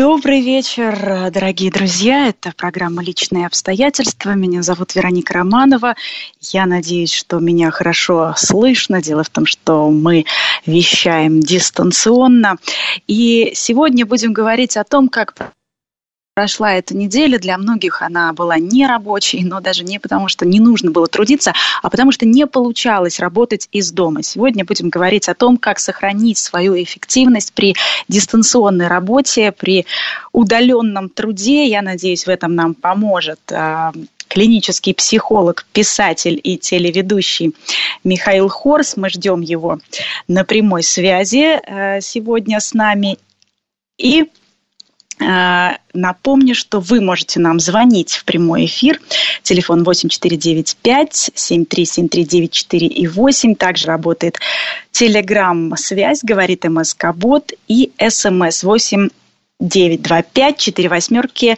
Добрый вечер, дорогие друзья. Это программа «Личные обстоятельства». Меня зовут Вероника Романова. Я надеюсь, что меня хорошо слышно. Дело в том, что мы вещаем дистанционно. И сегодня будем говорить о том, как прошла эта неделя, для многих она была нерабочей, но даже не потому, что не нужно было трудиться, а потому что не получалось работать из дома. Сегодня будем говорить о том, как сохранить свою эффективность при дистанционной работе, при удаленном труде. Я надеюсь, в этом нам поможет а, клинический психолог, писатель и телеведущий Михаил Хорс. Мы ждем его на прямой связи э, сегодня с нами. И напомню, что вы можете нам звонить в прямой эфир. Телефон 8495 737394 и 8. Также работает телеграм-связь, говорит МСК-бот и СМС 8 925 4 восьмерки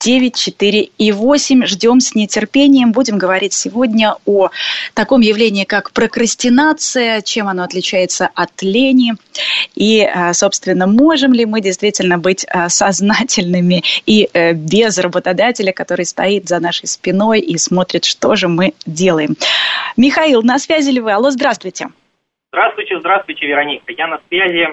9, 4 и 8. Ждем с нетерпением. Будем говорить сегодня о таком явлении, как прокрастинация, чем оно отличается от лени. И, э, собственно, можем ли мы действительно быть э, сознательными и э, без работодателя, который стоит за нашей спиной и смотрит, что же мы делаем. Михаил, на связи ли вы? Алло, здравствуйте. Здравствуйте, здравствуйте, Вероника. Я на связи.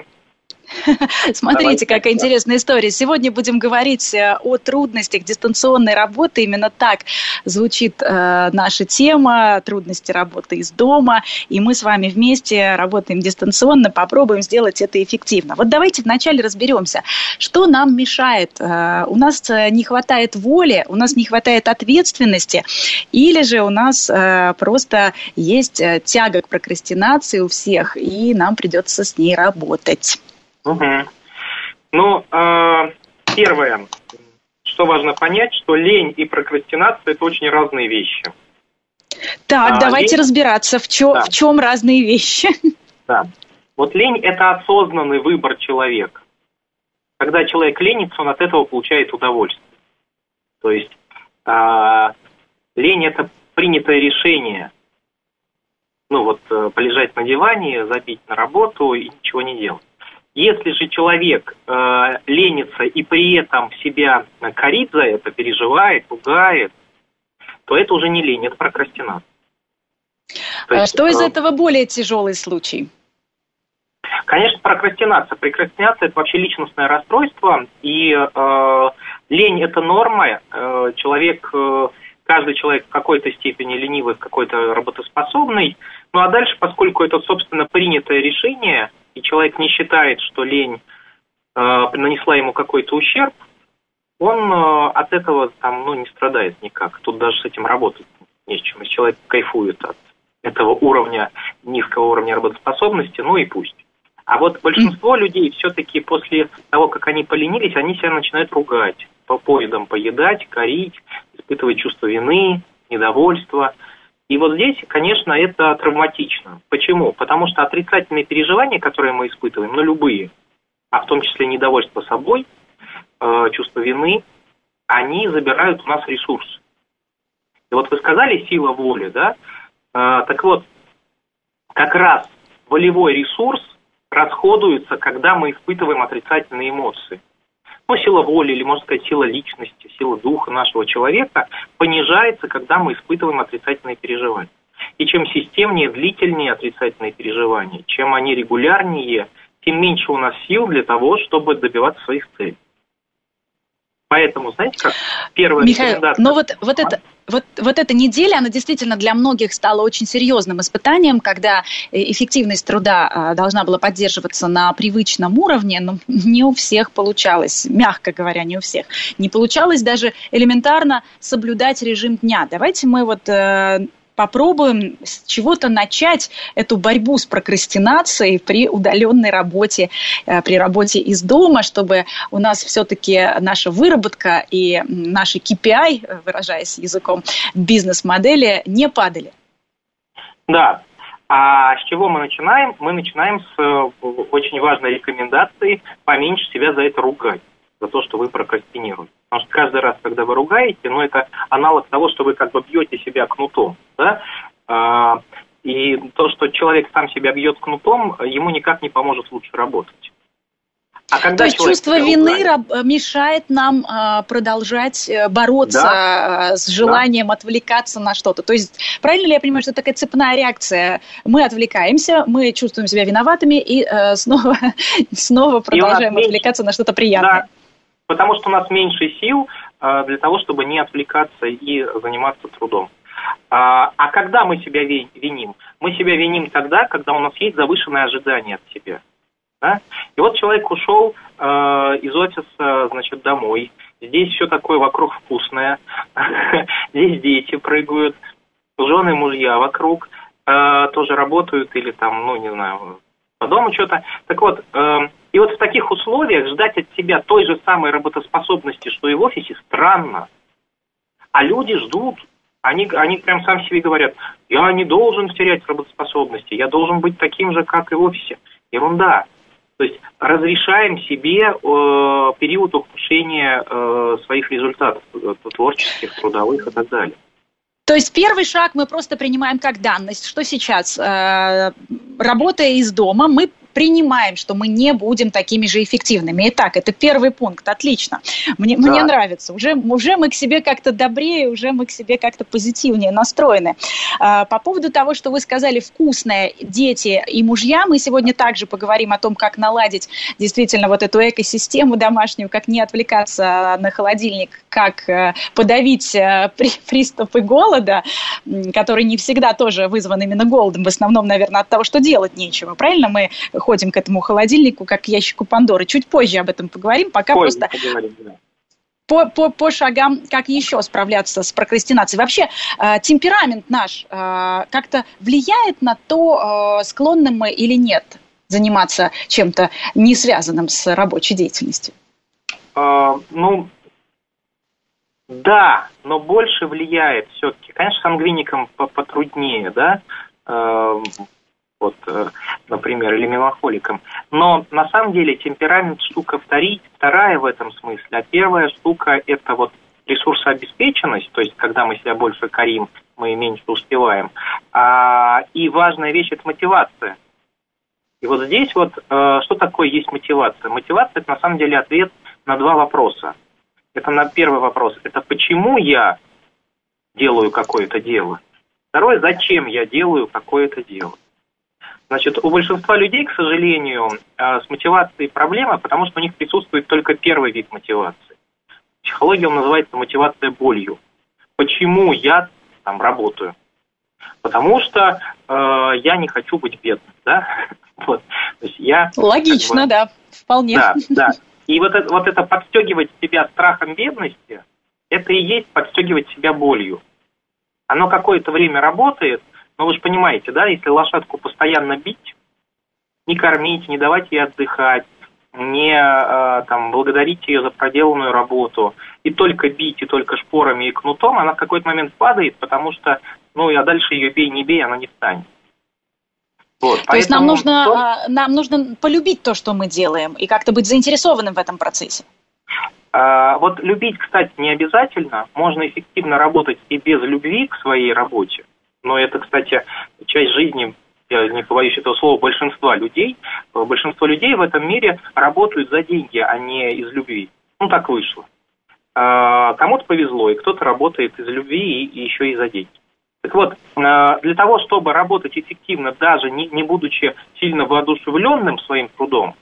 Смотрите, какая интересная история. Сегодня будем говорить э, о трудностях дистанционной работы. Именно так звучит э, наша тема трудности работы из дома. И мы с вами вместе работаем дистанционно, попробуем сделать это эффективно. Вот давайте вначале разберемся, что нам мешает. Э, у нас э, не хватает воли, у нас не хватает ответственности, или же у нас э, просто есть э, тяга к прокрастинации у всех, и нам придется с ней работать. Угу. Ну, э, первое, что важно понять, что лень и прокрастинация – это очень разные вещи. Так, а, давайте лень... разбираться, в, чё, да. в чем разные вещи. Да. Вот лень – это осознанный выбор человека. Когда человек ленится, он от этого получает удовольствие. То есть э, лень – это принятое решение. Ну вот, э, полежать на диване, забить на работу и ничего не делать. Если же человек э, ленится и при этом себя корит за это, переживает, пугает, то это уже не лень, это прокрастинация. То а есть, Что из э, этого более тяжелый случай? Конечно, прокрастинация. Прокрастинация – это вообще личностное расстройство, и э, лень – это норма. Э, человек, э, каждый человек в какой-то степени ленивый, в какой-то работоспособный. Ну а дальше, поскольку это, собственно, принятое решение – и человек не считает, что лень э, нанесла ему какой-то ущерб, он э, от этого там, ну, не страдает никак. Тут даже с этим работать не с чем. Если человек кайфует от этого уровня, низкого уровня работоспособности, ну и пусть. А вот большинство людей все-таки после того, как они поленились, они себя начинают ругать, по поедам поедать, корить, испытывать чувство вины, недовольства – и вот здесь, конечно, это травматично. Почему? Потому что отрицательные переживания, которые мы испытываем, ну, любые, а в том числе недовольство собой, э, чувство вины, они забирают у нас ресурс. И вот вы сказали сила воли, да? Э, так вот, как раз волевой ресурс расходуется, когда мы испытываем отрицательные эмоции ну, сила воли или, можно сказать, сила личности, сила духа нашего человека понижается, когда мы испытываем отрицательные переживания. И чем системнее, длительнее отрицательные переживания, чем они регулярнее, тем меньше у нас сил для того, чтобы добиваться своих целей. Поэтому, знаете, как первая Михаил, но вот, вот это, вот, вот эта неделя, она действительно для многих стала очень серьезным испытанием, когда э, эффективность труда а, должна была поддерживаться на привычном уровне, но не у всех получалось, мягко говоря, не у всех. Не получалось даже элементарно соблюдать режим дня. Давайте мы вот э, попробуем с чего-то начать эту борьбу с прокрастинацией при удаленной работе, э, при работе из дома, чтобы у нас все-таки наша выработка и наши KPI, э, выражаясь языком бизнес-модели, не падали. Да, А с чего мы начинаем? Мы начинаем с э, очень важной рекомендации поменьше себя за это ругать, за то, что вы прокрастинируете. Потому что каждый раз, когда вы ругаете, ну, это аналог того, что вы как бы бьете себя кнутом, да? А, и то, что человек сам себя бьет кнутом, ему никак не поможет лучше работать. А когда То есть чувство вины раб- мешает нам э, продолжать э, бороться да. э, с желанием да. отвлекаться на что-то. То есть правильно ли я понимаю, что это такая цепная реакция? Мы отвлекаемся, мы чувствуем себя виноватыми и э, снова, снова продолжаем и отвлекаться на что-то приятное. Да, потому что у нас меньше сил э, для того, чтобы не отвлекаться и заниматься трудом. А, а когда мы себя виним? Мы себя виним тогда, когда у нас есть завышенное ожидание от себя. Да? И вот человек ушел э, из офиса, значит, домой. Здесь все такое вокруг вкусное. Здесь дети прыгают, жены, мужья вокруг э, тоже работают или там, ну, не знаю, по дому что-то. Так вот, э, и вот в таких условиях ждать от себя той же самой работоспособности, что и в офисе, странно. А люди ждут. Они, они прям сам себе говорят, я не должен терять работоспособности, я должен быть таким же, как и в офисе. Ерунда. То есть разрешаем себе э, период ухудшения э, своих результатов э, творческих, трудовых и так далее. То есть первый шаг мы просто принимаем как данность, что сейчас, э, работая из дома, мы принимаем, что мы не будем такими же эффективными. Итак, это первый пункт. Отлично. Мне, да. мне нравится. Уже, уже мы к себе как-то добрее, уже мы к себе как-то позитивнее настроены. А, по поводу того, что вы сказали, вкусное, дети и мужья, мы сегодня также поговорим о том, как наладить действительно вот эту экосистему домашнюю, как не отвлекаться на холодильник, как э, подавить э, при, приступы голода, которые не всегда тоже вызваны именно голодом, в основном, наверное, от того, что делать нечего. Правильно? Мы подходим к этому холодильнику, как к ящику Пандоры. Чуть позже об этом поговорим, пока позже просто... Поговорим, да. По, по, по шагам, как еще справляться с прокрастинацией. Вообще, э, темперамент наш э, как-то влияет на то, э, склонны мы или нет заниматься чем-то не связанным с рабочей деятельностью? Э, ну, да, но больше влияет все-таки. Конечно, сангвиникам потруднее, да, э, вот, э, например, или меланхоликом. Но на самом деле темперамент штука вторить, вторая в этом смысле, а первая штука это вот ресурсообеспеченность, то есть когда мы себя больше корим, мы меньше успеваем. А, и важная вещь это мотивация. И вот здесь вот э, что такое есть мотивация? Мотивация это на самом деле ответ на два вопроса. Это на первый вопрос. Это почему я делаю какое-то дело. Второе, зачем я делаю какое-то дело. Значит, у большинства людей, к сожалению, э, с мотивацией проблема, потому что у них присутствует только первый вид мотивации. Психология он называется мотивация болью. Почему я там работаю? Потому что э, я не хочу быть бедным, да? Вот. То есть я, Логично, как бы, да, вполне. Да, да. И вот это, вот это подстегивать себя страхом бедности, это и есть подстегивать себя болью. Оно какое-то время работает – но вы же понимаете, да, если лошадку постоянно бить, не кормить, не давать ей отдыхать, не э, там, благодарить ее за проделанную работу, и только бить, и только шпорами и кнутом, она в какой-то момент падает, потому что, ну, а дальше ее бей, не бей, она не встанет. Вот, то есть нам нужно, то... А, нам нужно полюбить то, что мы делаем, и как-то быть заинтересованным в этом процессе. А, вот любить, кстати, не обязательно. Можно эффективно работать и без любви к своей работе. Но это, кстати, часть жизни, я не побоюсь этого слова, большинства людей. Большинство людей в этом мире работают за деньги, а не из любви. Ну, так вышло. А, кому-то повезло, и кто-то работает из любви и еще и за деньги. Так вот, а, для того, чтобы работать эффективно, даже не, не будучи сильно воодушевленным своим трудом,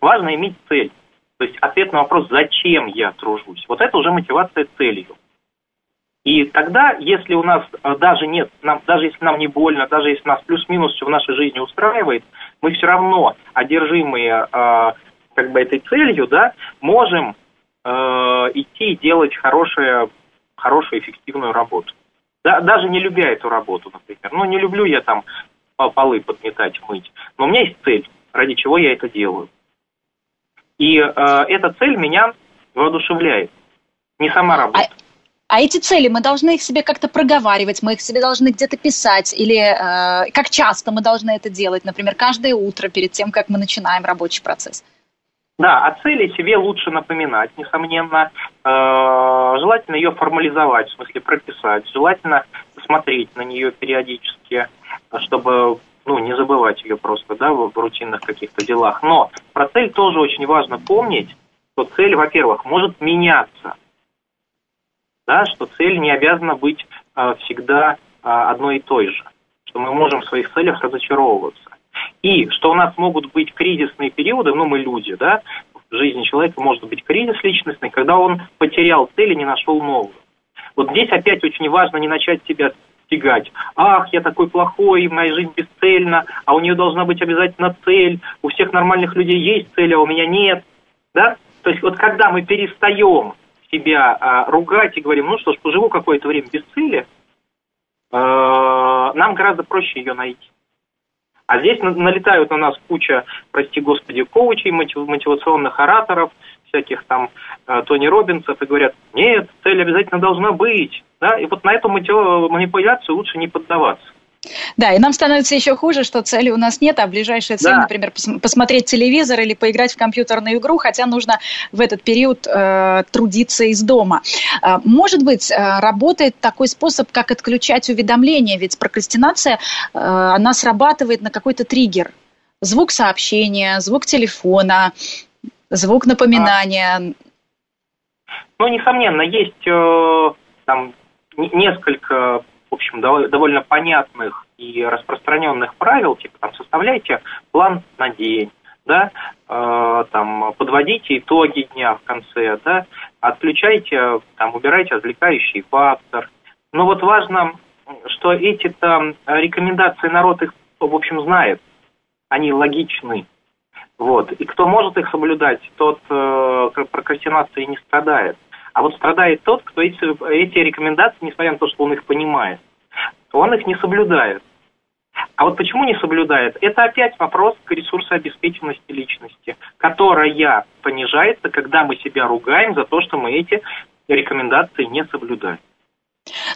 важно иметь цель. То есть ответ на вопрос, зачем я тружусь. Вот это уже мотивация целью. И тогда, если у нас э, даже нет, нам, даже если нам не больно, даже если нас плюс-минус все в нашей жизни устраивает, мы все равно, одержимые э, как бы этой целью, да, можем э, идти и делать хорошую, хорошую, эффективную работу. Да, даже не любя эту работу, например. Ну, не люблю я там полы подметать, мыть. Но у меня есть цель, ради чего я это делаю. И э, эта цель меня воодушевляет. Не сама работа. А эти цели мы должны их себе как-то проговаривать, мы их себе должны где-то писать, или э, как часто мы должны это делать, например, каждое утро перед тем, как мы начинаем рабочий процесс. Да, о цели себе лучше напоминать, несомненно. Э, желательно ее формализовать, в смысле прописать. Желательно смотреть на нее периодически, чтобы ну, не забывать ее просто, да, в рутинных каких-то делах. Но про цель тоже очень важно помнить, что цель, во-первых, может меняться, да, что цель не обязана быть э, всегда э, одной и той же, что мы можем в своих целях разочаровываться. И что у нас могут быть кризисные периоды, ну, мы люди, да, в жизни человека может быть кризис личностный, когда он потерял цель и не нашел новую. Вот здесь опять очень важно не начать себя стигать. Ах, я такой плохой, моя жизнь бесцельна, а у нее должна быть обязательно цель. У всех нормальных людей есть цель, а у меня нет. Да? То есть вот когда мы перестаем себя а, ругать и говорим, ну что ж, поживу какое-то время без цели, а, нам гораздо проще ее найти. А здесь налетают на нас куча, прости господи, коучей, мотивационных ораторов, всяких там э, Тони Робинсов и говорят, нет, цель обязательно должна быть. Да? И вот на эту манипуляцию лучше не поддаваться. Да, и нам становится еще хуже, что цели у нас нет, а ближайшая цель, да. например, пос- посмотреть телевизор или поиграть в компьютерную игру, хотя нужно в этот период э, трудиться из дома. Э, может быть, э, работает такой способ, как отключать уведомления, ведь прокрастинация, э, она срабатывает на какой-то триггер. Звук сообщения, звук телефона, звук напоминания. Ну, несомненно, есть э, там несколько в общем, довольно понятных и распространенных правил, типа там составляйте план на день, да, э, там подводите итоги дня в конце, да, отключайте, там убирайте отвлекающий фактор. Но вот важно, что эти там рекомендации народ их, в общем, знает, они логичны. Вот. И кто может их соблюдать, тот э, прокрастинацией не страдает. А вот страдает тот, кто эти, эти рекомендации, несмотря на то, что он их понимает, он их не соблюдает. А вот почему не соблюдает? Это опять вопрос к ресурсообеспеченности личности, которая понижается, когда мы себя ругаем за то, что мы эти рекомендации не соблюдаем.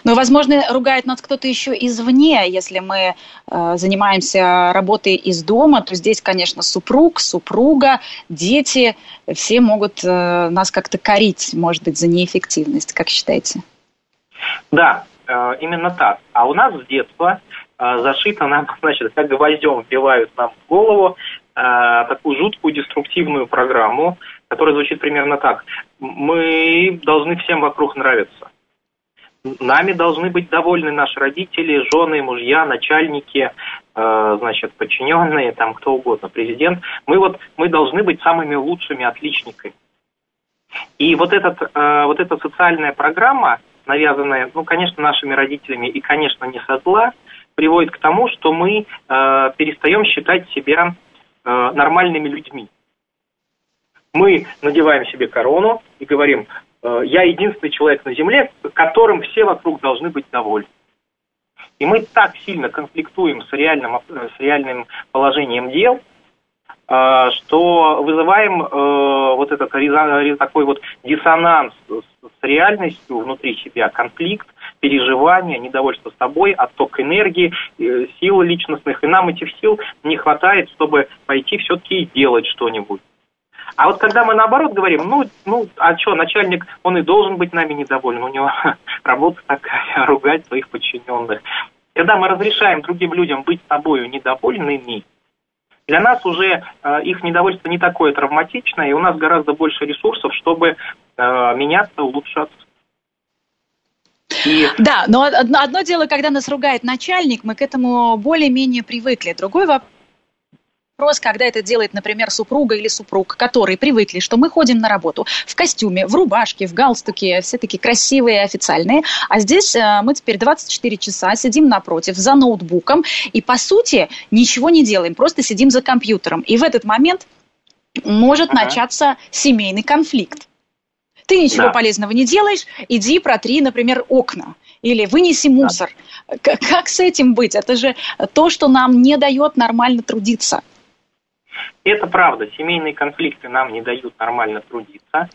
Но, возможно, ругает нас кто-то еще извне. Если мы э, занимаемся работой из дома, то здесь, конечно, супруг, супруга, дети, все могут э, нас как-то корить, может быть, за неэффективность. Как считаете? Да, э, именно так. А у нас с детства э, зашито нам, значит, как гвоздем вбивают нам в голову э, такую жуткую деструктивную программу, которая звучит примерно так. Мы должны всем вокруг нравиться Нами должны быть довольны наши родители, жены, мужья, начальники, э, значит, подчиненные, там кто угодно, президент. Мы вот, мы должны быть самыми лучшими отличниками. И вот, этот, э, вот эта социальная программа, навязанная, ну, конечно, нашими родителями и, конечно, не со зла, приводит к тому, что мы э, перестаем считать себя э, нормальными людьми. Мы надеваем себе корону и говорим, я единственный человек на Земле, которым все вокруг должны быть довольны. И мы так сильно конфликтуем с реальным, э, с реальным положением дел, э, что вызываем вот этот такой вот диссонанс с реальностью внутри себя, конфликт, переживания, недовольство собой, отток энергии, силы личностных, и нам этих сил не хватает, чтобы пойти все-таки и делать что-нибудь. А вот когда мы наоборот говорим, ну, ну, а что, начальник, он и должен быть нами недоволен, у него работа такая, ругать своих подчиненных. Когда мы разрешаем другим людям быть собой недовольными, для нас уже э, их недовольство не такое травматичное, и у нас гораздо больше ресурсов, чтобы э, меняться, улучшаться. И... Да, но одно дело, когда нас ругает начальник, мы к этому более-менее привыкли. Другой вопрос вопрос, когда это делает, например, супруга или супруг, которые привыкли, что мы ходим на работу в костюме, в рубашке, в галстуке, все такие красивые, официальные, а здесь э, мы теперь 24 часа сидим напротив за ноутбуком и, по сути, ничего не делаем, просто сидим за компьютером. И в этот момент может ага. начаться семейный конфликт. Ты ничего да. полезного не делаешь, иди протри, например, окна или вынеси мусор. Да. Как с этим быть? Это же то, что нам не дает нормально трудиться. Это правда, семейные конфликты нам не дают нормально трудиться.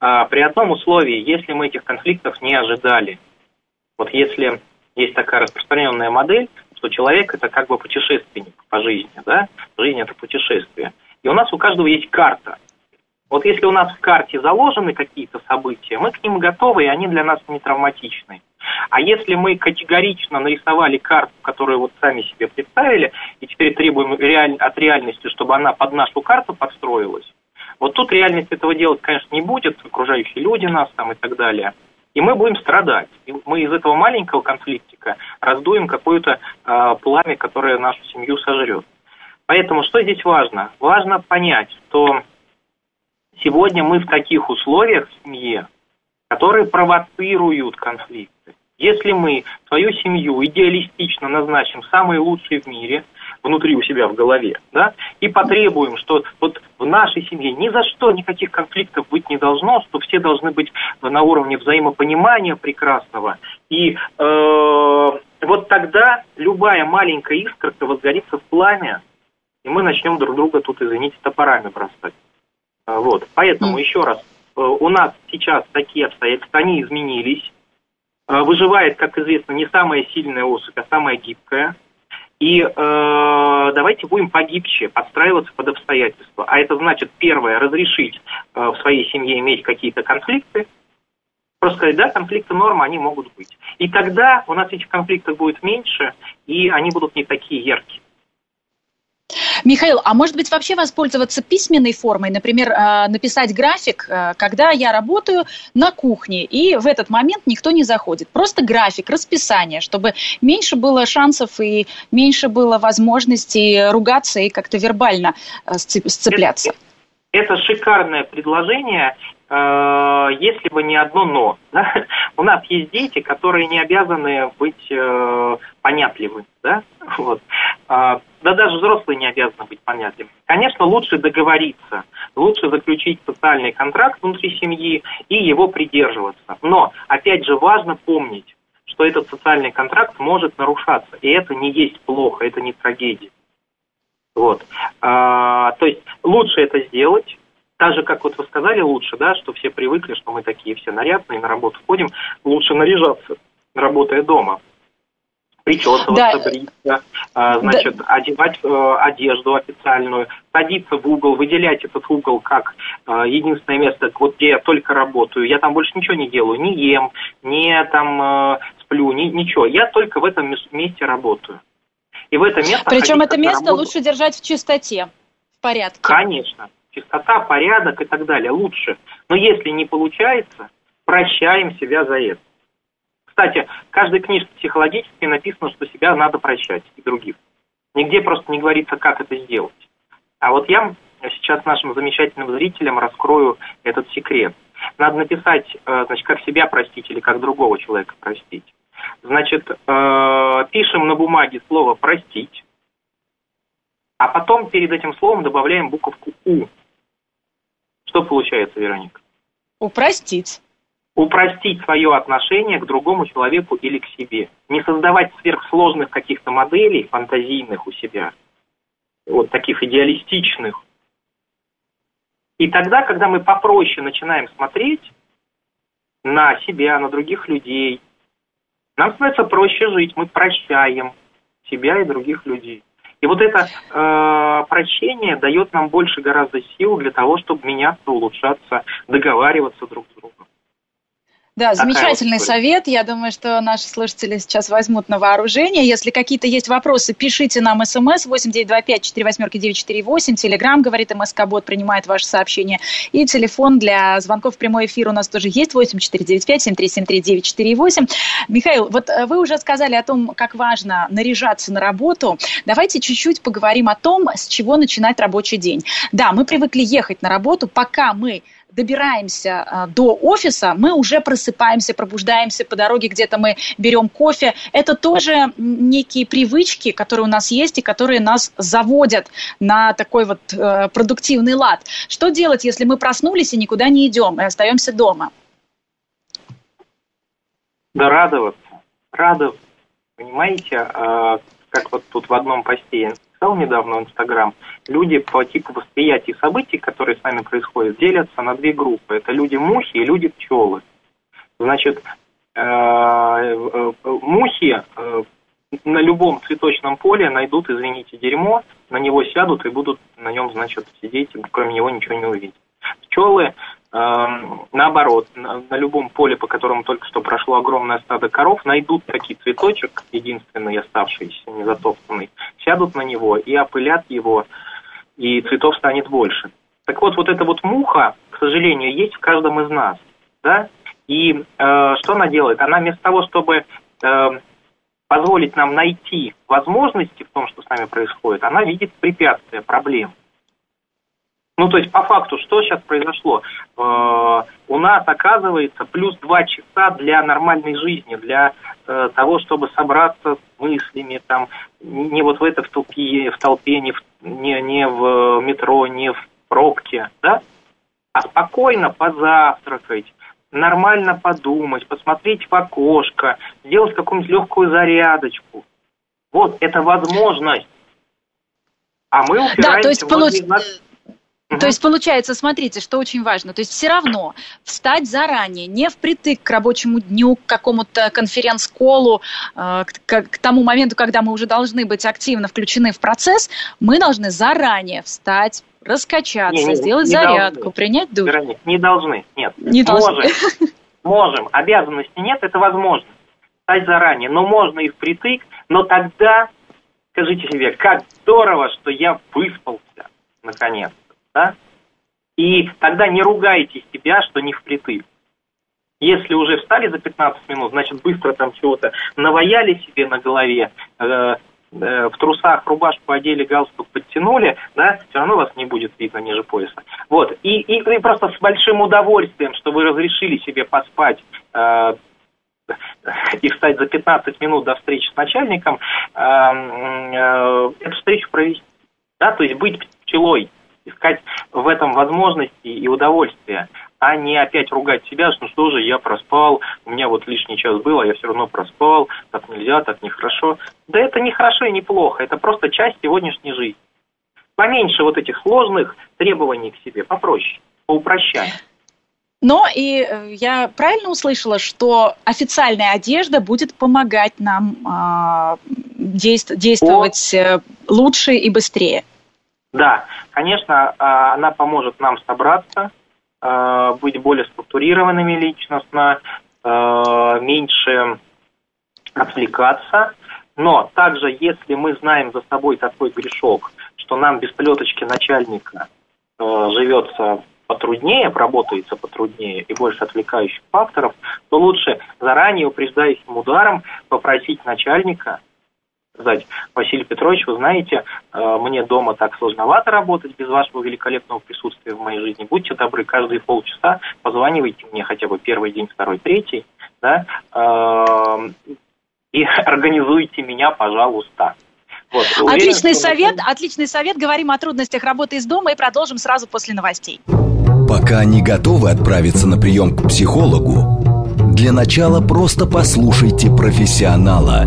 а, при одном условии, если мы этих конфликтов не ожидали. Вот если есть такая распространенная модель, что человек это как бы путешественник по жизни, да, жизнь это путешествие. И у нас у каждого есть карта. Вот если у нас в карте заложены какие-то события, мы к ним готовы, и они для нас не травматичны. А если мы категорично нарисовали карту, которую вот сами себе представили, и теперь требуем реаль... от реальности, чтобы она под нашу карту подстроилась, вот тут реальность этого делать, конечно, не будет, окружающие люди нас там и так далее. И мы будем страдать. И мы из этого маленького конфликтика раздуем какое-то э, пламя, которое нашу семью сожрет. Поэтому что здесь важно? Важно понять, что сегодня мы в таких условиях в семье, которые провоцируют конфликты. Если мы свою семью идеалистично назначим самой лучшей в мире, внутри у себя в голове, да, и потребуем, что вот в нашей семье ни за что никаких конфликтов быть не должно, что все должны быть на уровне взаимопонимания прекрасного. И э, вот тогда любая маленькая искорка возгорится в пламя, и мы начнем друг друга тут, извините, топорами бросать. Э, вот. Поэтому, mm. еще раз, э, у нас сейчас такие обстоятельства, они изменились. Э, выживает, как известно, не самая сильная особь, а самая гибкая. И э, давайте будем погибче, подстраиваться под обстоятельства. А это значит, первое, разрешить э, в своей семье иметь какие-то конфликты. Просто сказать, да, конфликты норма, они могут быть. И тогда у нас этих конфликтов будет меньше, и они будут не такие яркие. Михаил, а может быть вообще воспользоваться письменной формой, например, э, написать график, э, когда я работаю на кухне, и в этот момент никто не заходит. Просто график, расписание, чтобы меньше было шансов и меньше было возможностей ругаться и как-то вербально э, сцепляться. Это, шикарное предложение, если бы не одно но. Да? У нас есть дети, которые не обязаны быть э, понятливыми. Да? Вот. А, да даже взрослые не обязаны быть понятливыми. Конечно, лучше договориться, лучше заключить социальный контракт внутри семьи и его придерживаться. Но, опять же, важно помнить, что этот социальный контракт может нарушаться. И это не есть плохо, это не трагедия. Вот. А, то есть лучше это сделать, так же, как вот вы сказали, лучше, да, что все привыкли, что мы такие все нарядные, на работу ходим, лучше наряжаться, работая дома причесываться, да. бриться, а, значит, да. одевать э, одежду официальную, садиться в угол, выделять этот угол как э, единственное место, вот где я только работаю. Я там больше ничего не делаю, не ем, не там э, сплю, ни, ничего. Я только в этом месте работаю. И в это место... Причем это место работу. лучше держать в чистоте, в порядке. Конечно. Чистота, порядок и так далее лучше. Но если не получается, прощаем себя за это. Кстати, в каждой книжке психологически написано, что себя надо прощать и других. Нигде просто не говорится, как это сделать. А вот я сейчас нашим замечательным зрителям раскрою этот секрет. Надо написать, э, значит, как себя простить или как другого человека простить. Значит, э, пишем на бумаге слово «простить», а потом перед этим словом добавляем буковку «у». Что получается, Вероника? Упростить упростить свое отношение к другому человеку или к себе. Не создавать сверхсложных каких-то моделей фантазийных у себя, вот таких идеалистичных. И тогда, когда мы попроще начинаем смотреть на себя, на других людей, нам становится проще жить, мы прощаем себя и других людей. И вот это э, прощение дает нам больше гораздо сил для того, чтобы меняться, улучшаться, договариваться друг с другом. Да, замечательный вот совет. Я думаю, что наши слушатели сейчас возьмут на вооружение. Если какие-то есть вопросы, пишите нам смс 8925 48 948. Телеграмм, говорит МСК-бот, принимает ваши сообщения. И телефон для звонков в прямой эфир у нас тоже есть 8495 7373 948. Михаил, вот э, вы уже сказали о том, как важно наряжаться на работу. Давайте чуть-чуть поговорим о том, с чего начинать рабочий день. Да, мы привыкли ехать на работу, пока мы добираемся а, до офиса, мы уже просыпаемся, пробуждаемся по дороге, где-то мы берем кофе. Это тоже некие привычки, которые у нас есть и которые нас заводят на такой вот э, продуктивный лад. Что делать, если мы проснулись и никуда не идем, и остаемся дома? Да радоваться, радоваться. Понимаете, э, как вот тут в одном посте написал недавно в Инстаграм, люди по типу восприятия событий, которые с нами происходят, делятся на две группы. Это люди-мухи и люди-пчелы. Значит, э, э, мухи на любом цветочном поле найдут, извините, дерьмо, на него сядут и будут на нем, значит, сидеть, и кроме него ничего не увидеть. Пчелы наоборот, на, на любом поле, по которому только что прошло огромное стадо коров, найдут такой цветочек, единственный оставшийся, незатоптанный, сядут на него и опылят его, и цветов станет больше. Так вот, вот эта вот муха, к сожалению, есть в каждом из нас, да, и э, что она делает? Она вместо того, чтобы э, позволить нам найти возможности в том, что с нами происходит, она видит препятствия, проблемы. Ну, то есть, по факту, что сейчас произошло? Э, у нас, оказывается, плюс два часа для нормальной жизни, для э, того, чтобы собраться с мыслями, там, не вот в это в толпе, в толпе не, в, не, не в метро, не в пробке, да? А спокойно позавтракать, нормально подумать, посмотреть в окошко, сделать какую-нибудь легкую зарядочку. Вот, это возможность. А мы упираемся да, то есть, в то есть получается, смотрите, что очень важно. То есть все равно встать заранее, не впритык к рабочему дню, к какому-то конференц-колу, э, к, к тому моменту, когда мы уже должны быть активно включены в процесс, мы должны заранее встать, раскачаться, не, не, сделать не зарядку, должны. принять душ. Вероник, не должны, нет. Не должны. Можем, можем. Обязанности нет, это возможно. Встать заранее, но можно и впритык, но тогда скажите себе, как здорово, что я выспался, наконец да? И тогда не ругайте себя, что не впритык. Если уже встали за 15 минут, значит, быстро там чего-то наваяли себе на голове, э, э, в трусах рубашку одели, галстук подтянули, да, все равно вас не будет видно ниже пояса. Вот, и, и, и просто с большим удовольствием, что вы разрешили себе поспать э, и встать за 15 минут до встречи с начальником, э, э, эту встречу провести. Да, то есть быть пчелой, искать в этом возможности и удовольствие, а не опять ругать себя, что ну что же, я проспал, у меня вот лишний час был, а я все равно проспал, так нельзя, так нехорошо. Да это не хорошо и не плохо, это просто часть сегодняшней жизни. Поменьше вот этих сложных требований к себе, попроще, поупрощаем. Но и э, я правильно услышала, что официальная одежда будет помогать нам э, действовать О. лучше и быстрее. Да, конечно, а, она поможет нам собраться, а, быть более структурированными личностно, а, меньше отвлекаться. Но также, если мы знаем за собой такой грешок, что нам без плеточки начальника живется потруднее, работается потруднее и больше отвлекающих факторов, то лучше заранее упреждающим ударом попросить начальника сказать, Василий Петрович, вы знаете, э, мне дома так сложновато работать без вашего великолепного присутствия в моей жизни. Будьте добры, каждые полчаса позванивайте мне хотя бы первый день, второй, третий, да, э, и организуйте меня, пожалуйста. Вот. Отличный совет, мы... отличный совет. Говорим о трудностях работы из дома и продолжим сразу после новостей. Пока не готовы отправиться на прием к психологу, для начала просто послушайте профессионала.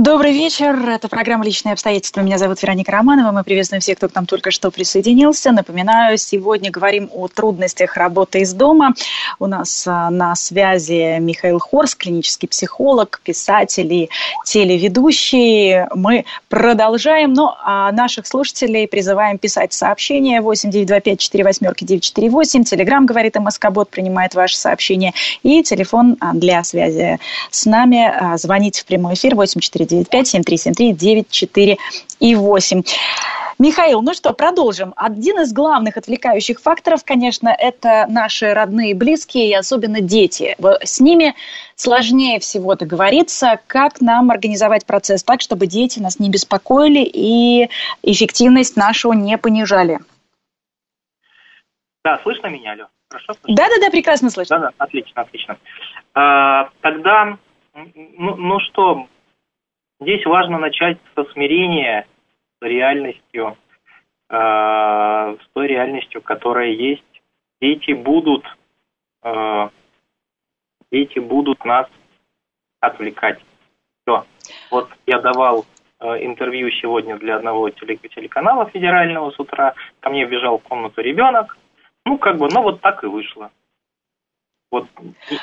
Добрый вечер. Это программа «Личные обстоятельства». Меня зовут Вероника Романова. Мы приветствуем всех, кто к нам только что присоединился. Напоминаю, сегодня говорим о трудностях работы из дома. У нас а, на связи Михаил Хорс, клинический психолог, писатель и телеведущий. Мы продолжаем, но а наших слушателей призываем писать сообщения 8925 48 948. Телеграмм говорит МСК-бот, принимает ваши сообщения. И телефон а, для связи с нами. Звоните в прямой эфир 84 995-7373-94 и 8. Михаил, ну что, продолжим. Один из главных отвлекающих факторов, конечно, это наши родные, близкие и особенно дети. С ними сложнее всего договориться, как нам организовать процесс так, чтобы дети нас не беспокоили и эффективность нашу не понижали. Да, слышно меня, Алло? Хорошо слышно? Да-да-да, прекрасно слышно. Да-да, отлично, отлично. А, тогда, ну, ну что, Здесь важно начать со смирения с реальностью, э, с той реальностью, которая есть. Дети будут э, дети будут нас отвлекать. Все. Вот я давал э, интервью сегодня для одного телеканала федерального с утра. Ко мне бежал в комнату ребенок. Ну, как бы, ну вот так и вышло. Вот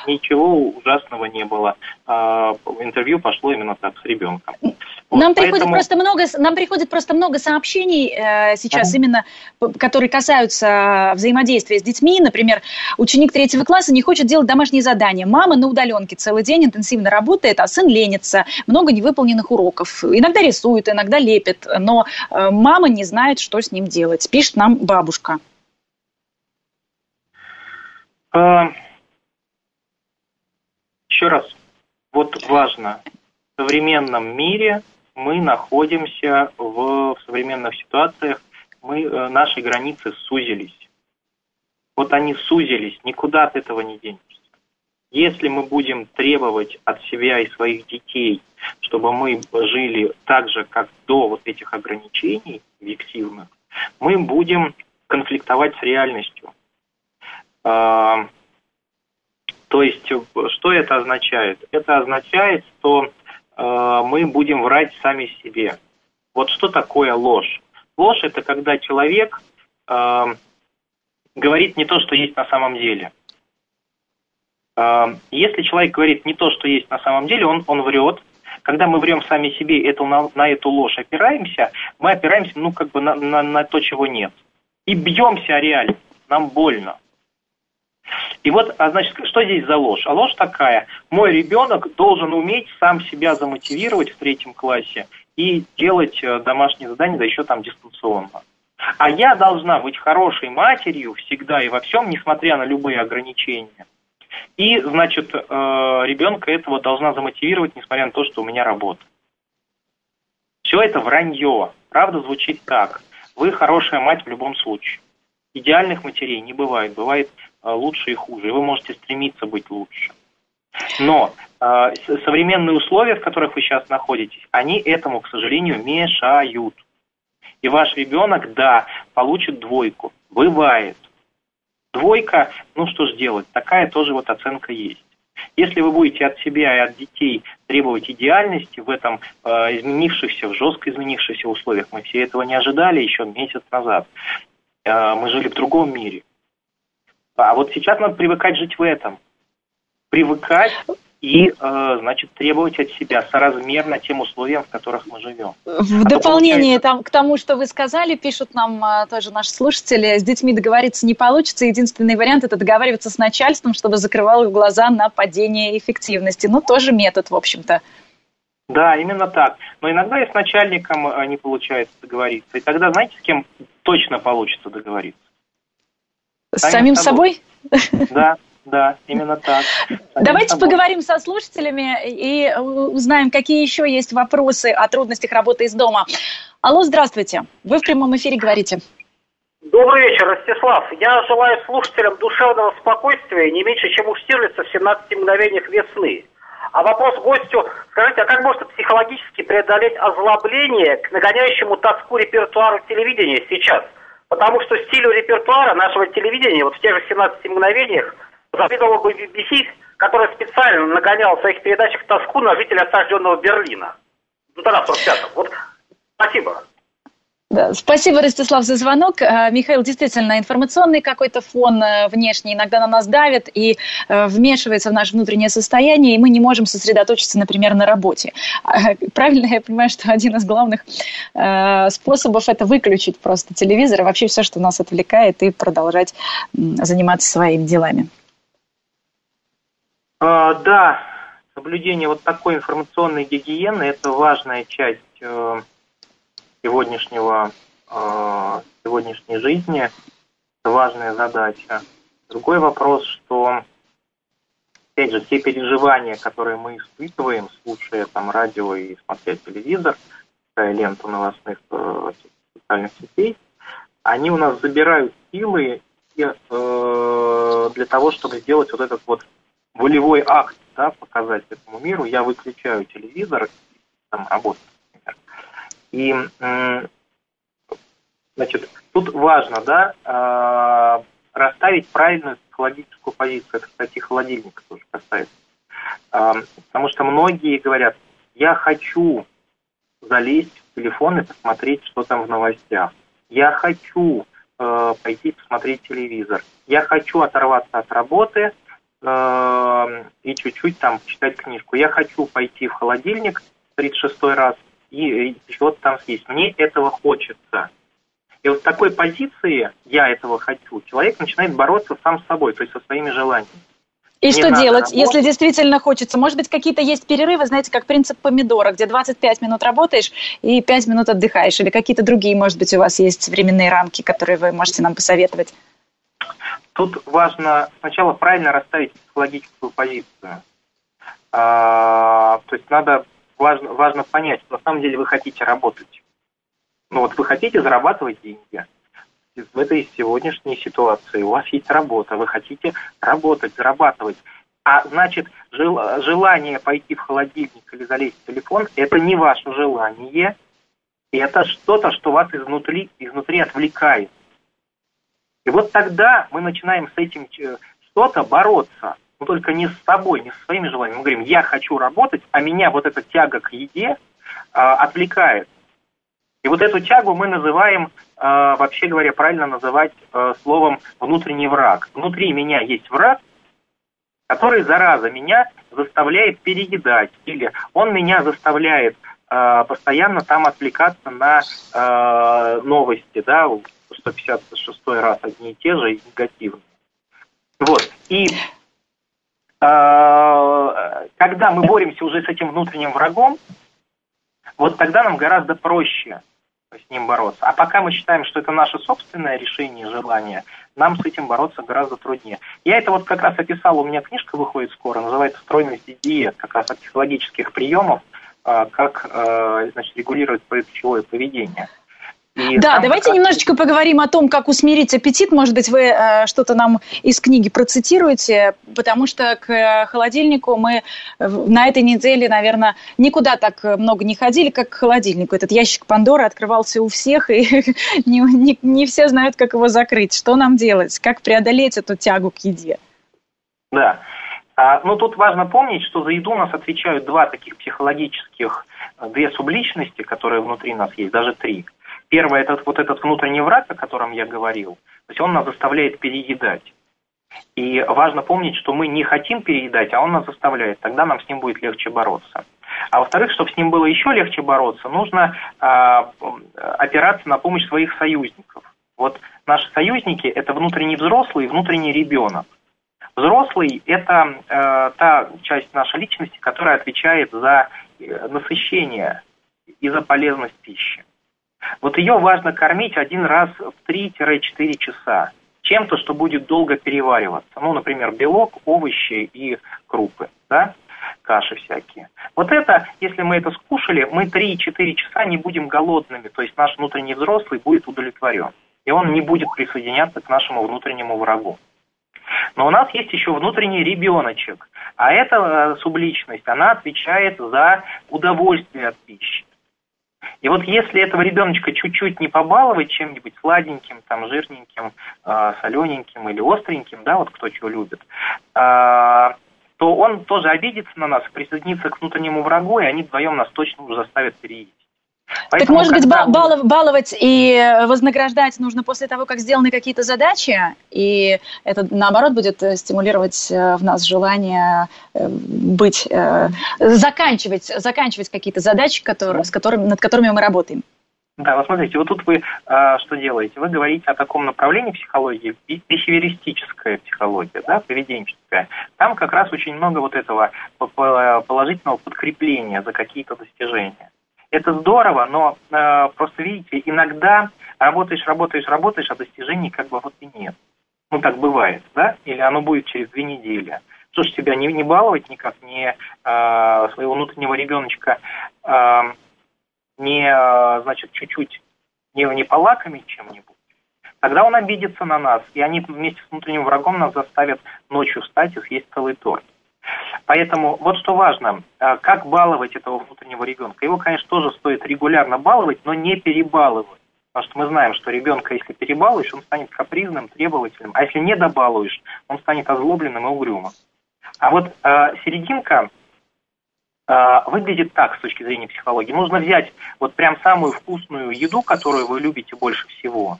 ничего ужасного не было. А, интервью пошло именно так с ребенком. Вот, нам поэтому... приходит просто много, нам приходит просто много сообщений э, сейчас ага. именно, которые касаются взаимодействия с детьми. Например, ученик третьего класса не хочет делать домашние задания. Мама на удаленке целый день интенсивно работает, а сын ленится. Много невыполненных уроков. Иногда рисует, иногда лепит, но э, мама не знает, что с ним делать. Пишет нам бабушка. А еще раз, вот важно, в современном мире мы находимся в, в современных ситуациях, мы, э, наши границы сузились. Вот они сузились, никуда от этого не денешься. Если мы будем требовать от себя и своих детей, чтобы мы жили так же, как до вот этих ограничений объективных, мы будем конфликтовать с реальностью. А, то есть, что это означает? Это означает, что э, мы будем врать сами себе. Вот что такое ложь? Ложь – это когда человек э, говорит не то, что есть на самом деле. Э, если человек говорит не то, что есть на самом деле, он, он врет. Когда мы врем сами себе, это, на, на эту ложь опираемся, мы опираемся ну, как бы на, на, на то, чего нет. И бьемся о реальность. Нам больно. И вот, а значит, что здесь за ложь? А ложь такая, мой ребенок должен уметь сам себя замотивировать в третьем классе и делать э, домашние задания, да еще там дистанционно. А я должна быть хорошей матерью всегда и во всем, несмотря на любые ограничения. И, значит, э, ребенка этого должна замотивировать, несмотря на то, что у меня работа. Все это вранье. Правда звучит так. Вы хорошая мать в любом случае. Идеальных матерей не бывает. Бывает лучше и хуже, и вы можете стремиться быть лучше. Но э, современные условия, в которых вы сейчас находитесь, они этому, к сожалению, мешают. И ваш ребенок, да, получит двойку. Бывает. Двойка, ну что ж делать, такая тоже вот оценка есть. Если вы будете от себя и от детей требовать идеальности в этом э, изменившихся, в жестко изменившихся условиях, мы все этого не ожидали еще месяц назад. Э, мы жили в другом мире. А вот сейчас надо привыкать жить в этом. Привыкать и, э, значит, требовать от себя соразмерно тем условиям, в которых мы живем. В а дополнение там, к тому, что вы сказали, пишут нам э, тоже наши слушатели, с детьми договориться не получится. Единственный вариант – это договариваться с начальством, чтобы закрывал их глаза на падение эффективности. Ну, тоже метод, в общем-то. Да, именно так. Но иногда и с начальником э, не получается договориться. И тогда, знаете, с кем точно получится договориться? С самим собой? Да, да, именно так. Давайте собой. поговорим со слушателями и узнаем, какие еще есть вопросы о трудностях работы из дома. Алло, здравствуйте. Вы в прямом эфире говорите. Добрый вечер, Ростислав. Я желаю слушателям душевного спокойствия не меньше, чем у Штирлица в 17 мгновениях весны. А вопрос гостю, скажите, а как можно психологически преодолеть озлобление к нагоняющему тоску репертуару телевидения сейчас? Потому что стилю репертуара нашего телевидения, вот в тех же 17 мгновениях, завидовал бы BBC, который специально нагонял в своих передачах тоску на жителя осажденного Берлина. Ну тогда в 45-м. Вот спасибо. Спасибо, Ростислав, за звонок. Э, Михаил, действительно, информационный какой-то фон э, внешний иногда на нас давит и э, вмешивается в наше внутреннее состояние, и мы не можем сосредоточиться, например, на работе. А, правильно я понимаю, что один из главных способов – это выключить просто телевизор и вообще все, что нас отвлекает, и продолжать заниматься своими делами. А, да, соблюдение вот такой информационной гигиены – это важная часть сегодняшнего, э, сегодняшней жизни. Это важная задача. Другой вопрос, что, опять же, те переживания, которые мы испытываем, слушая там радио и смотря телевизор, читая ленту новостных э, социальных сетей, они у нас забирают силы э, для того, чтобы сделать вот этот вот волевой акт, да, показать этому миру. Я выключаю телевизор там работаю. И, значит, тут важно, да, а, расставить правильную психологическую позицию. Это, кстати, холодильник тоже касается. Потому что многие говорят, я хочу залезть в телефон и посмотреть, что там в новостях. Я хочу э, пойти посмотреть телевизор. Я хочу оторваться от работы э, и чуть-чуть там почитать книжку. Я хочу пойти в холодильник 36 раз и, чего-то там съесть. Мне этого хочется. И вот в такой позиции «я этого хочу» человек начинает бороться сам с собой, то есть со своими желаниями. И что делать, работать. если действительно хочется? Может быть, какие-то есть перерывы, знаете, как принцип помидора, где 25 минут работаешь и 5 минут отдыхаешь, или какие-то другие, может быть, у вас есть временные рамки, которые вы можете нам посоветовать? Тут важно сначала правильно расставить психологическую позицию. А, то есть надо важно, важно понять, что на самом деле вы хотите работать. Ну вот вы хотите зарабатывать деньги, в этой сегодняшней ситуации. У вас есть работа, вы хотите работать, зарабатывать. А значит, желание пойти в холодильник или залезть в телефон – это не ваше желание, это что-то, что вас изнутри, изнутри отвлекает. И вот тогда мы начинаем с этим э, что-то бороться. Но только не с собой, не со своими желаниями. Мы говорим, я хочу работать, а меня вот эта тяга к еде а, отвлекает. И вот эту тягу мы называем, э, вообще говоря, правильно называть э, словом внутренний враг. Внутри меня есть враг, который, зараза, меня заставляет переедать, или он меня заставляет э, постоянно там отвлекаться на э, новости, да, 156 раз одни и те же и негативные. Вот. И когда мы боремся уже с этим внутренним врагом, вот тогда нам гораздо проще с ним бороться. А пока мы считаем, что это наше собственное решение, желание, нам с этим бороться гораздо труднее. Я это вот как раз описал, у меня книжка выходит скоро, называется «Стройность идеи», как раз от психологических приемов, а, как а, значит, регулировать пищевое поведение. И да, давайте немножечко поговорим о том, как усмирить аппетит. Может быть, вы э, что-то нам из книги процитируете, потому что к холодильнику мы на этой неделе, наверное, никуда так много не ходили, как к холодильнику. Этот ящик Пандоры открывался у всех, и не, не, не все знают, как его закрыть. Что нам делать? Как преодолеть эту тягу к еде? Да. А, ну, тут важно помнить, что за еду у нас отвечают два таких психологических, две субличности, которые внутри нас есть, даже три – Первое, это вот этот внутренний враг, о котором я говорил, то есть он нас заставляет переедать. И важно помнить, что мы не хотим переедать, а он нас заставляет. Тогда нам с ним будет легче бороться. А во-вторых, чтобы с ним было еще легче бороться, нужно э, опираться на помощь своих союзников. Вот наши союзники – это внутренний взрослый и внутренний ребенок. Взрослый – это э, та часть нашей личности, которая отвечает за э, насыщение и за полезность пищи. Вот ее важно кормить один раз в 3-4 часа чем-то, что будет долго перевариваться. Ну, например, белок, овощи и крупы, да, каши всякие. Вот это, если мы это скушали, мы 3-4 часа не будем голодными, то есть наш внутренний взрослый будет удовлетворен. И он не будет присоединяться к нашему внутреннему врагу. Но у нас есть еще внутренний ребеночек, а эта э, субличность, она отвечает за удовольствие от пищи. И вот если этого ребеночка чуть-чуть не побаловать чем-нибудь сладеньким, там, жирненьким, э, солененьким или остреньким, да, вот кто чего любит, э, то он тоже обидится на нас, присоединится к внутреннему врагу, и они вдвоем нас точно уже заставят переесть. Поэтому, так, может быть, балов, баловать и вознаграждать нужно после того, как сделаны какие-то задачи, и это, наоборот, будет э, стимулировать э, в нас желание э, быть, заканчивать, заканчивать какие-то задачи, которые, с которыми, над которыми мы работаем. Да, вот смотрите, вот тут вы а, что делаете? Вы говорите о таком направлении психологии, бихевиористическая психология, да, поведенческая. Там как раз очень много вот этого положительного подкрепления за какие-то достижения. Это здорово, но э, просто видите, иногда работаешь, работаешь, работаешь, а достижений как бы вот и нет. Ну, так бывает, да? Или оно будет через две недели. Ж, тебя не, не баловать никак, не э, своего внутреннего ребеночка, э, не, э, значит, чуть-чуть не, не полакомить чем-нибудь, тогда он обидится на нас, и они вместе с внутренним врагом нас заставят ночью встать и съесть целый торт. Поэтому вот что важно, а, как баловать этого внутреннего ребенка. Его, конечно, тоже стоит регулярно баловать, но не перебалывать. Потому что мы знаем, что ребенка, если перебалуешь, он станет капризным, требовательным, а если не добалуешь, он станет озлобленным и угрюмым. А вот э, серединка э, выглядит так с точки зрения психологии. Нужно взять вот прям самую вкусную еду, которую вы любите больше всего,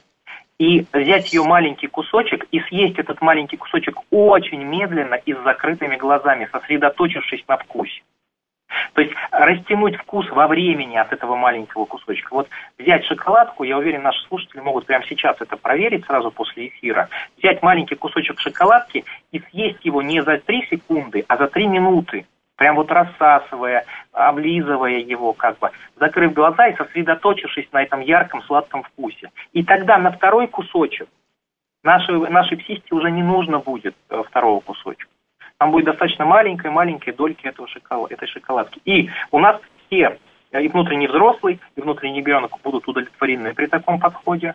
и взять ее маленький кусочек и съесть этот маленький кусочек очень медленно и с закрытыми глазами, сосредоточившись на вкусе. То есть растянуть вкус во времени от этого маленького кусочка. Вот взять шоколадку, я уверен, наши слушатели могут прямо сейчас это проверить сразу после эфира. Взять маленький кусочек шоколадки и съесть его не за 3 секунды, а за 3 минуты. Прям вот рассасывая, облизывая его, как бы, закрыв глаза и сосредоточившись на этом ярком сладком вкусе. И тогда на второй кусочек нашей, нашей психике уже не нужно будет э, второго кусочка. Там будет достаточно маленькой-маленькой дольки этого шоколад, этой шоколадки. И у нас все, э, и внутренний взрослый, и внутренний ребенок будут удовлетворены при таком подходе.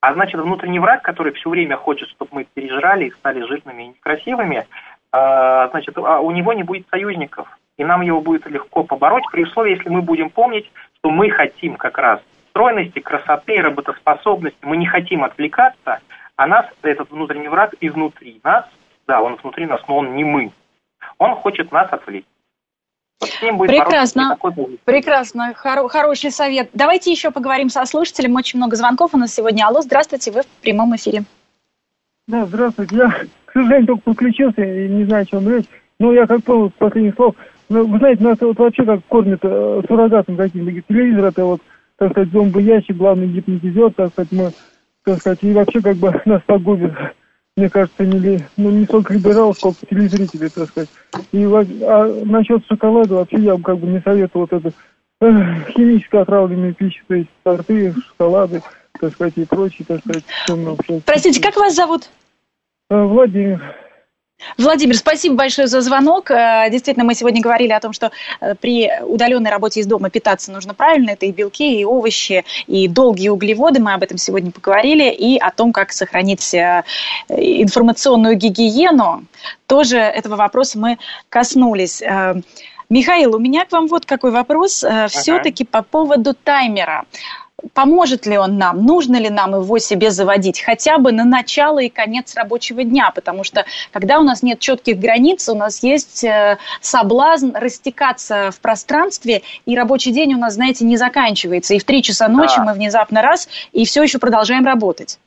А значит, внутренний враг, который все время хочет, чтобы мы пережрали и стали жирными и некрасивыми, значит, а у него не будет союзников. И нам его будет легко побороть, при условии, если мы будем помнить, что мы хотим как раз стройности, красоты, работоспособности, мы не хотим отвлекаться, а нас, этот внутренний враг изнутри нас да, он внутри нас, но он не мы. Он хочет нас отвлечь. Прекрасно, прекрасно, Хор- хороший совет. Давайте еще поговорим со слушателем. Очень много звонков у нас сегодня. Алло, здравствуйте, вы в прямом эфире. Да, здравствуйте. Я, к сожалению, только подключился и не знаю, о чем говорить. Но я как понял последних слов. Ну, вы знаете, нас вот вообще как кормят э, суррогатом каким-то. Телевизор это вот, так сказать, зомбоящик, главный гипнотизер, так сказать, мы, так сказать, и вообще как бы нас погубит мне кажется, не, ну, не столько либерал, сколько телезрители, так сказать. И а насчет шоколада вообще я бы как бы не советовал вот это э, химически отравленную пищу, то есть торты, шоколады, так сказать, и прочее, так сказать. Простите, как вас зовут? Э, Владимир. Владимир, спасибо большое за звонок. Э, действительно, мы сегодня говорили о том, что э, при удаленной работе из дома питаться нужно правильно. Это и белки, и овощи, и долгие углеводы. Мы об этом сегодня поговорили. И о том, как сохранить информационную гигиену. Тоже этого вопроса мы коснулись. Михаил, у меня к вам вот какой вопрос. Ага. Все-таки по поводу таймера поможет ли он нам, нужно ли нам его себе заводить, хотя бы на начало и конец рабочего дня, потому что когда у нас нет четких границ, у нас есть э, соблазн растекаться в пространстве, и рабочий день у нас, знаете, не заканчивается, и в три часа ночи да. мы внезапно раз, и все еще продолжаем работать.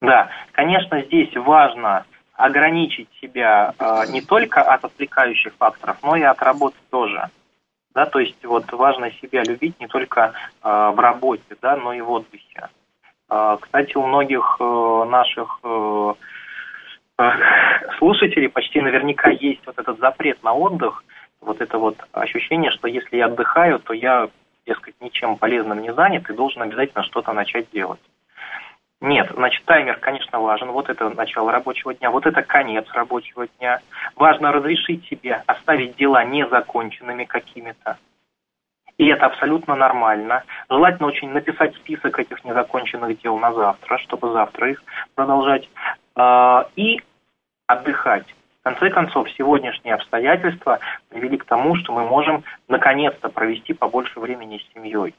Да, конечно, здесь важно ограничить себя э, не только от отвлекающих факторов, но и от работы тоже. Да, то есть вот важно себя любить не только э, в работе, да, но и в отдыхе. Э, кстати, у многих э, наших э, э, слушателей почти наверняка есть вот этот запрет на отдых, вот это вот ощущение, что если я отдыхаю, то я, дескать, ничем полезным не занят и должен обязательно что-то начать делать. Нет, значит, таймер, конечно, важен. Вот это начало рабочего дня, вот это конец рабочего дня. Важно разрешить себе оставить дела незаконченными какими-то. И это абсолютно нормально. Желательно очень написать список этих незаконченных дел на завтра, чтобы завтра их продолжать. А, и отдыхать. В конце концов, сегодняшние обстоятельства привели к тому, что мы можем наконец-то провести побольше времени с семьей.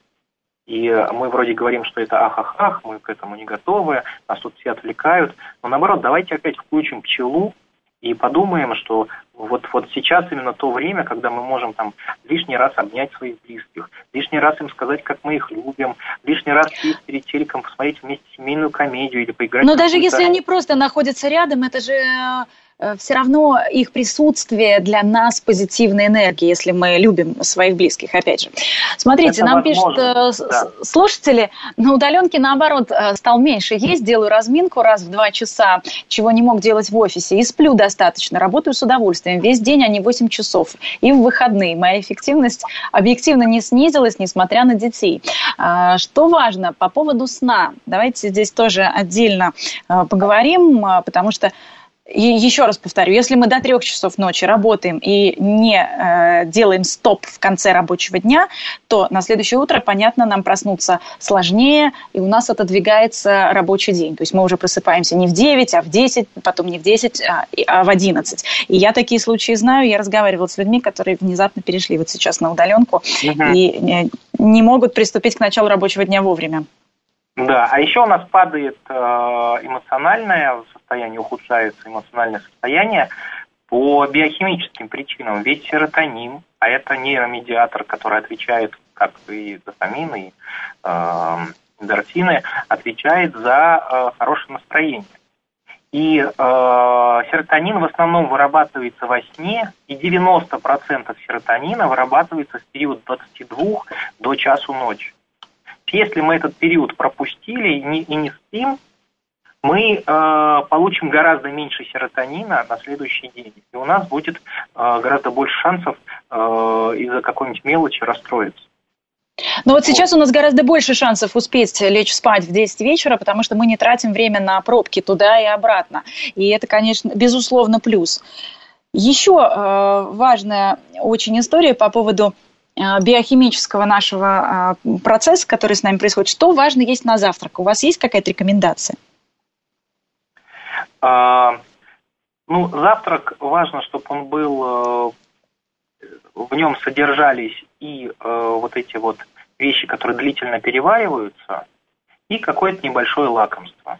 И мы вроде говорим, что это ах-ах-ах, мы к этому не готовы, нас тут все отвлекают. Но наоборот, давайте опять включим пчелу и подумаем, что вот, вот сейчас именно то время, когда мы можем там лишний раз обнять своих близких, лишний раз им сказать, как мы их любим, лишний раз сесть перед телеком, посмотреть вместе семейную комедию или поиграть. Но даже если они просто находятся рядом, это же Э, все равно их присутствие для нас позитивная энергия, если мы любим своих близких, опять же. Смотрите, Это нам возможно. пишут э, да. слушатели, на удаленке, наоборот, э, стал меньше есть, делаю разминку раз в два часа, чего не мог делать в офисе, и сплю достаточно, работаю с удовольствием, весь день, а не 8 часов, и в выходные. Моя эффективность объективно не снизилась, несмотря на детей. А, что важно по поводу сна? Давайте здесь тоже отдельно поговорим, потому что и еще раз повторю, если мы до трех часов ночи работаем и не э, делаем стоп в конце рабочего дня, то на следующее утро, понятно, нам проснуться сложнее, и у нас отодвигается рабочий день. То есть мы уже просыпаемся не в 9, а в 10, потом не в 10, а, а в 11. И я такие случаи знаю, я разговаривала с людьми, которые внезапно перешли вот сейчас на удаленку uh-huh. и не, не могут приступить к началу рабочего дня вовремя. Да, а еще у нас падает э, эмоциональное состояние, ухудшается эмоциональное состояние по биохимическим причинам. Ведь серотонин, а это нейромедиатор, который отвечает, как и дофамин, и э, эндорфины, отвечает за э, хорошее настроение. И э, серотонин в основном вырабатывается во сне, и 90% серотонина вырабатывается в период 22 до часу ночи. Если мы этот период пропустили и не, спим, мы э, получим гораздо меньше серотонина на следующий день. И у нас будет э, гораздо больше шансов э, из-за какой-нибудь мелочи расстроиться. Но вот сейчас у нас гораздо больше шансов успеть лечь спать в 10 вечера, потому что мы не тратим время на пробки туда и обратно. И это, конечно, безусловно, плюс. Еще э, важная очень история по поводу биохимического нашего э, процесса, который с нами происходит. Что важно есть на завтрак? У вас есть какая-то рекомендация? А, ну, завтрак важно, чтобы он был, э, в нем содержались и э, вот эти вот вещи, которые длительно перевариваются, и какое-то небольшое лакомство.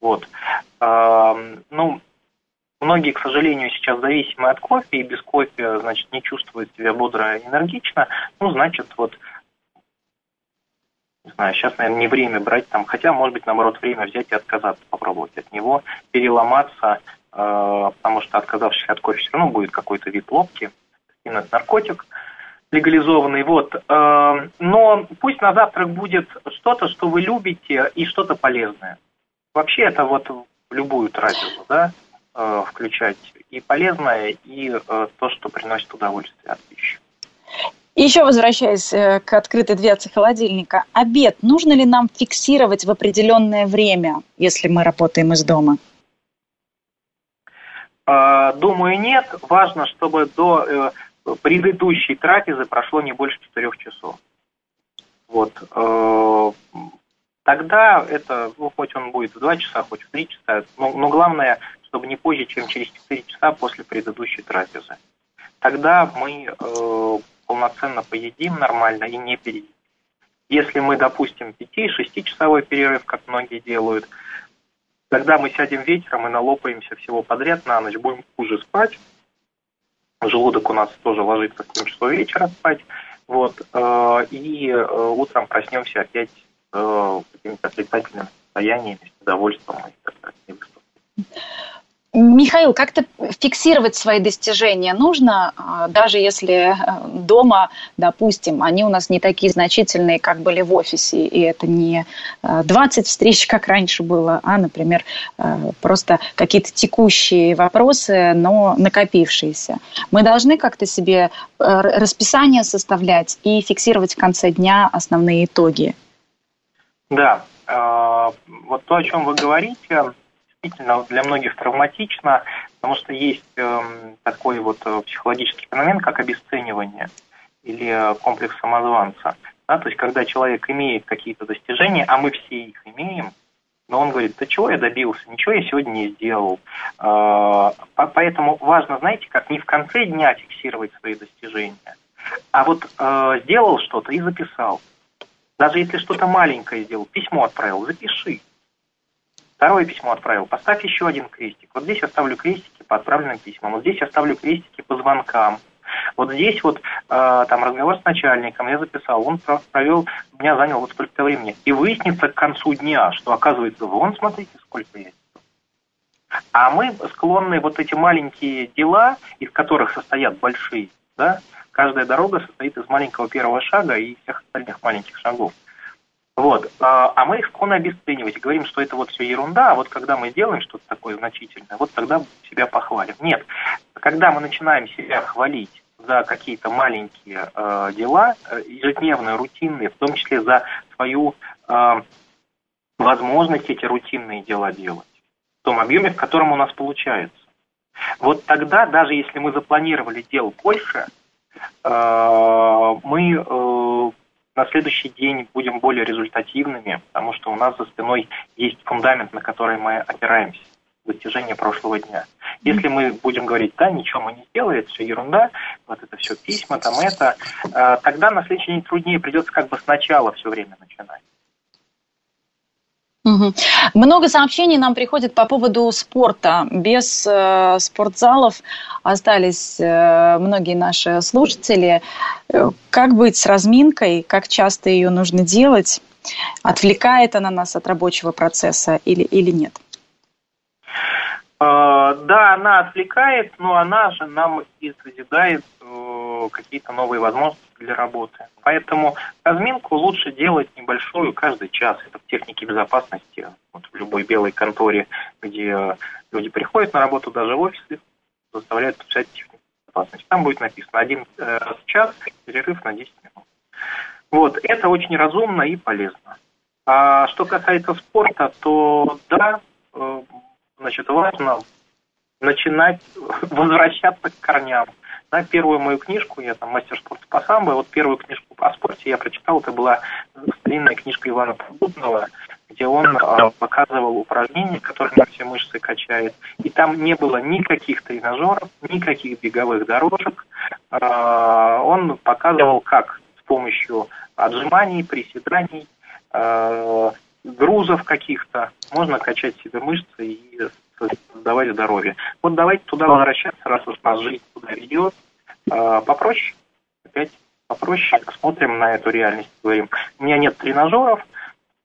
Вот. А, ну, многие, к сожалению, сейчас зависимы от кофе, и без кофе, значит, не чувствуют себя бодро и энергично. Ну, значит, вот не знаю, сейчас, наверное, не время брать там, хотя, может быть, наоборот, время взять и отказаться, попробовать от него, переломаться, э, потому что отказавшись от кофе все равно будет какой-то вид лобки, именно наркотик легализованный, вот. Э, но пусть на завтрак будет что-то, что вы любите, и что-то полезное. Вообще это вот любую трапезу, да, э, включать и полезное, и э, то, что приносит удовольствие от пищи. Еще возвращаясь э, к открытой дверце холодильника, обед нужно ли нам фиксировать в определенное время, если мы работаем из дома? Думаю, нет. Важно, чтобы до предыдущей трапезы прошло не больше четырех часов. Вот. Тогда это, ну, хоть он будет в два часа, хоть в три часа, но, но главное, чтобы не позже, чем через четыре часа после предыдущей трапезы. Тогда мы полноценно поедим нормально и не переедим. Если мы допустим 5-6-часовой перерыв, как многие делают, тогда мы сядем вечером и налопаемся всего подряд на ночь, будем хуже спать. Желудок у нас тоже ложится в 7 часов вечера спать. Вот, э, и э, утром проснемся опять э, какими-то отрицательными состояниями, с недовольством и так далее. Михаил, как-то фиксировать свои достижения нужно, а, даже если э, дома, допустим, они у нас не такие значительные, как были в офисе, и это не 20 э, встреч, как раньше было, а, например, э, просто какие-то текущие вопросы, но накопившиеся. Мы должны как-то себе расписание составлять и фиксировать в конце дня основные итоги. Да, вот то, о чем вы говорите, действительно для многих травматично, потому что есть э, такой вот э, психологический феномен, как обесценивание или э, комплекс самозванца. Да, то есть, когда человек имеет какие-то достижения, а мы все их имеем, но он говорит, да чего я добился, ничего я сегодня не сделал. Э, поэтому важно, знаете, как не в конце дня фиксировать свои достижения, а вот сделал что-то и записал. Даже если что-то маленькое сделал, письмо отправил, запиши. Второе письмо отправил, поставь еще один крестик. Вот здесь оставлю крестики по отправленным письмам, вот здесь оставлю крестики по звонкам. Вот здесь вот э, там разговор с начальником я записал, он провел, меня занял вот столько времени. И выяснится к концу дня, что оказывается, вон, смотрите, сколько есть. А мы склонны вот эти маленькие дела, из которых состоят большие, да, каждая дорога состоит из маленького первого шага и всех остальных маленьких шагов. Вот. А, а мы их склонны обесценивать говорим, что это вот все ерунда, а вот когда мы делаем что-то такое значительное, вот тогда себя похвалим. Нет, когда мы начинаем себя хвалить за какие-то маленькие э, дела, э, ежедневные, рутинные, в том числе за свою э, возможность эти рутинные дела делать, в том объеме, в котором у нас получается. Вот тогда, даже если мы запланировали дел больше, э, мы э, на следующий день будем более результативными, потому что у нас за спиной есть фундамент, на который мы опираемся достижения прошлого дня. Если мы будем говорить, да, ничего мы не сделали, это все ерунда, вот это все письма, там это, э, тогда на следующий день труднее придется как бы сначала все время начинать. Много сообщений нам приходит по поводу спорта. Без э, спортзалов остались э, многие наши слушатели. Э, как быть с разминкой? Как часто ее нужно делать? Отвлекает она нас от рабочего процесса или, или нет? Э, да, она отвлекает, но она же нам и созидает э, какие-то новые возможности для работы. Поэтому разминку лучше делать небольшую каждый час. Это в технике безопасности. Вот в любой белой конторе, где люди приходят на работу, даже в офисы, заставляют подписать технику безопасности. Там будет написано один э, раз в час, перерыв на 10 минут. Вот, это очень разумно и полезно. А что касается спорта, то да, значит, важно начинать возвращаться к корням. Да, первую мою книжку, я там мастер спорта по самбо, вот первую книжку по спорте я прочитал, это была длинная книжка Ивана Подбудного, где он а, показывал упражнения, которыми все мышцы качает. И там не было никаких тренажеров, никаких беговых дорожек. А, он показывал, как с помощью отжиманий, приседаний, а, грузов каких-то можно качать себе мышцы и создавать здоровье. Вот давайте туда возвращаться, раз уж нас жизнь туда ведет. А, попроще, опять попроще смотрим на эту реальность, говорим, у меня нет тренажеров,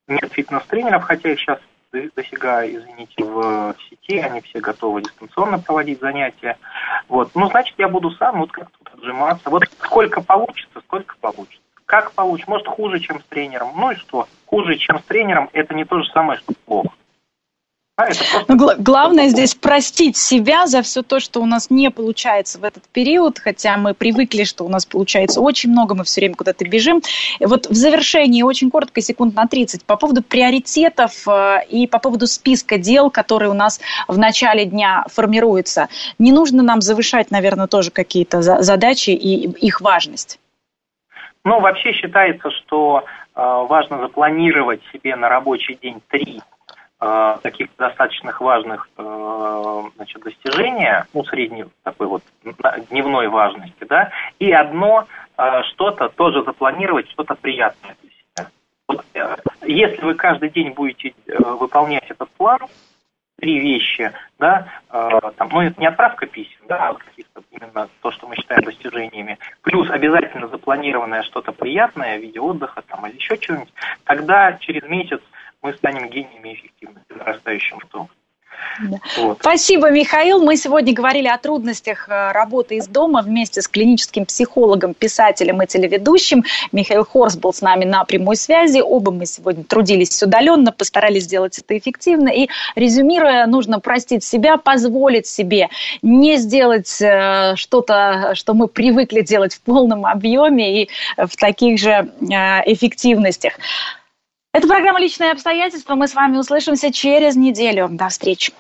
нет фитнес-тренеров, хотя их сейчас дофига, извините, в сети, они все готовы дистанционно проводить занятия. Вот. Ну, значит, я буду сам вот как тут отжиматься. Вот сколько получится, сколько получится. Как получится? Может, хуже, чем с тренером. Ну и что? Хуже, чем с тренером, это не то же самое, что плохо. Ну, гла- главное здесь простить себя за все то, что у нас не получается в этот период, хотя мы привыкли, что у нас получается очень много, мы все время куда-то бежим. Вот в завершении очень коротко, секунд на 30, по поводу приоритетов э, и по поводу списка дел, которые у нас в начале дня формируются. Не нужно нам завышать, наверное, тоже какие-то за- задачи и их важность. Ну, вообще считается, что э, важно запланировать себе на рабочий день три таких достаточно важных э, значит, достижения, ну, средней такой вот дневной важности, да, и одно э, что-то тоже запланировать, что-то приятное для себя. Вот, э, если вы каждый день будете э, выполнять этот план, три вещи, да, э, там, ну, это не отправка писем, да, а каких-то именно то, что мы считаем достижениями, плюс обязательно запланированное что-то приятное в виде отдыха там или еще чего-нибудь, тогда через месяц мы станем гениями эффективности, нарастающим в том. Да. Вот. Спасибо, Михаил. Мы сегодня говорили о трудностях э, работы из дома вместе с клиническим психологом, писателем и телеведущим. Михаил Хорс был с нами на прямой связи. Оба мы сегодня трудились удаленно, постарались сделать это эффективно. И резюмируя, нужно простить себя, позволить себе не сделать э, что-то, что мы привыкли делать в полном объеме и в таких же э, эффективностях. Это программа «Личные обстоятельства». Мы с вами услышимся через неделю. До встречи.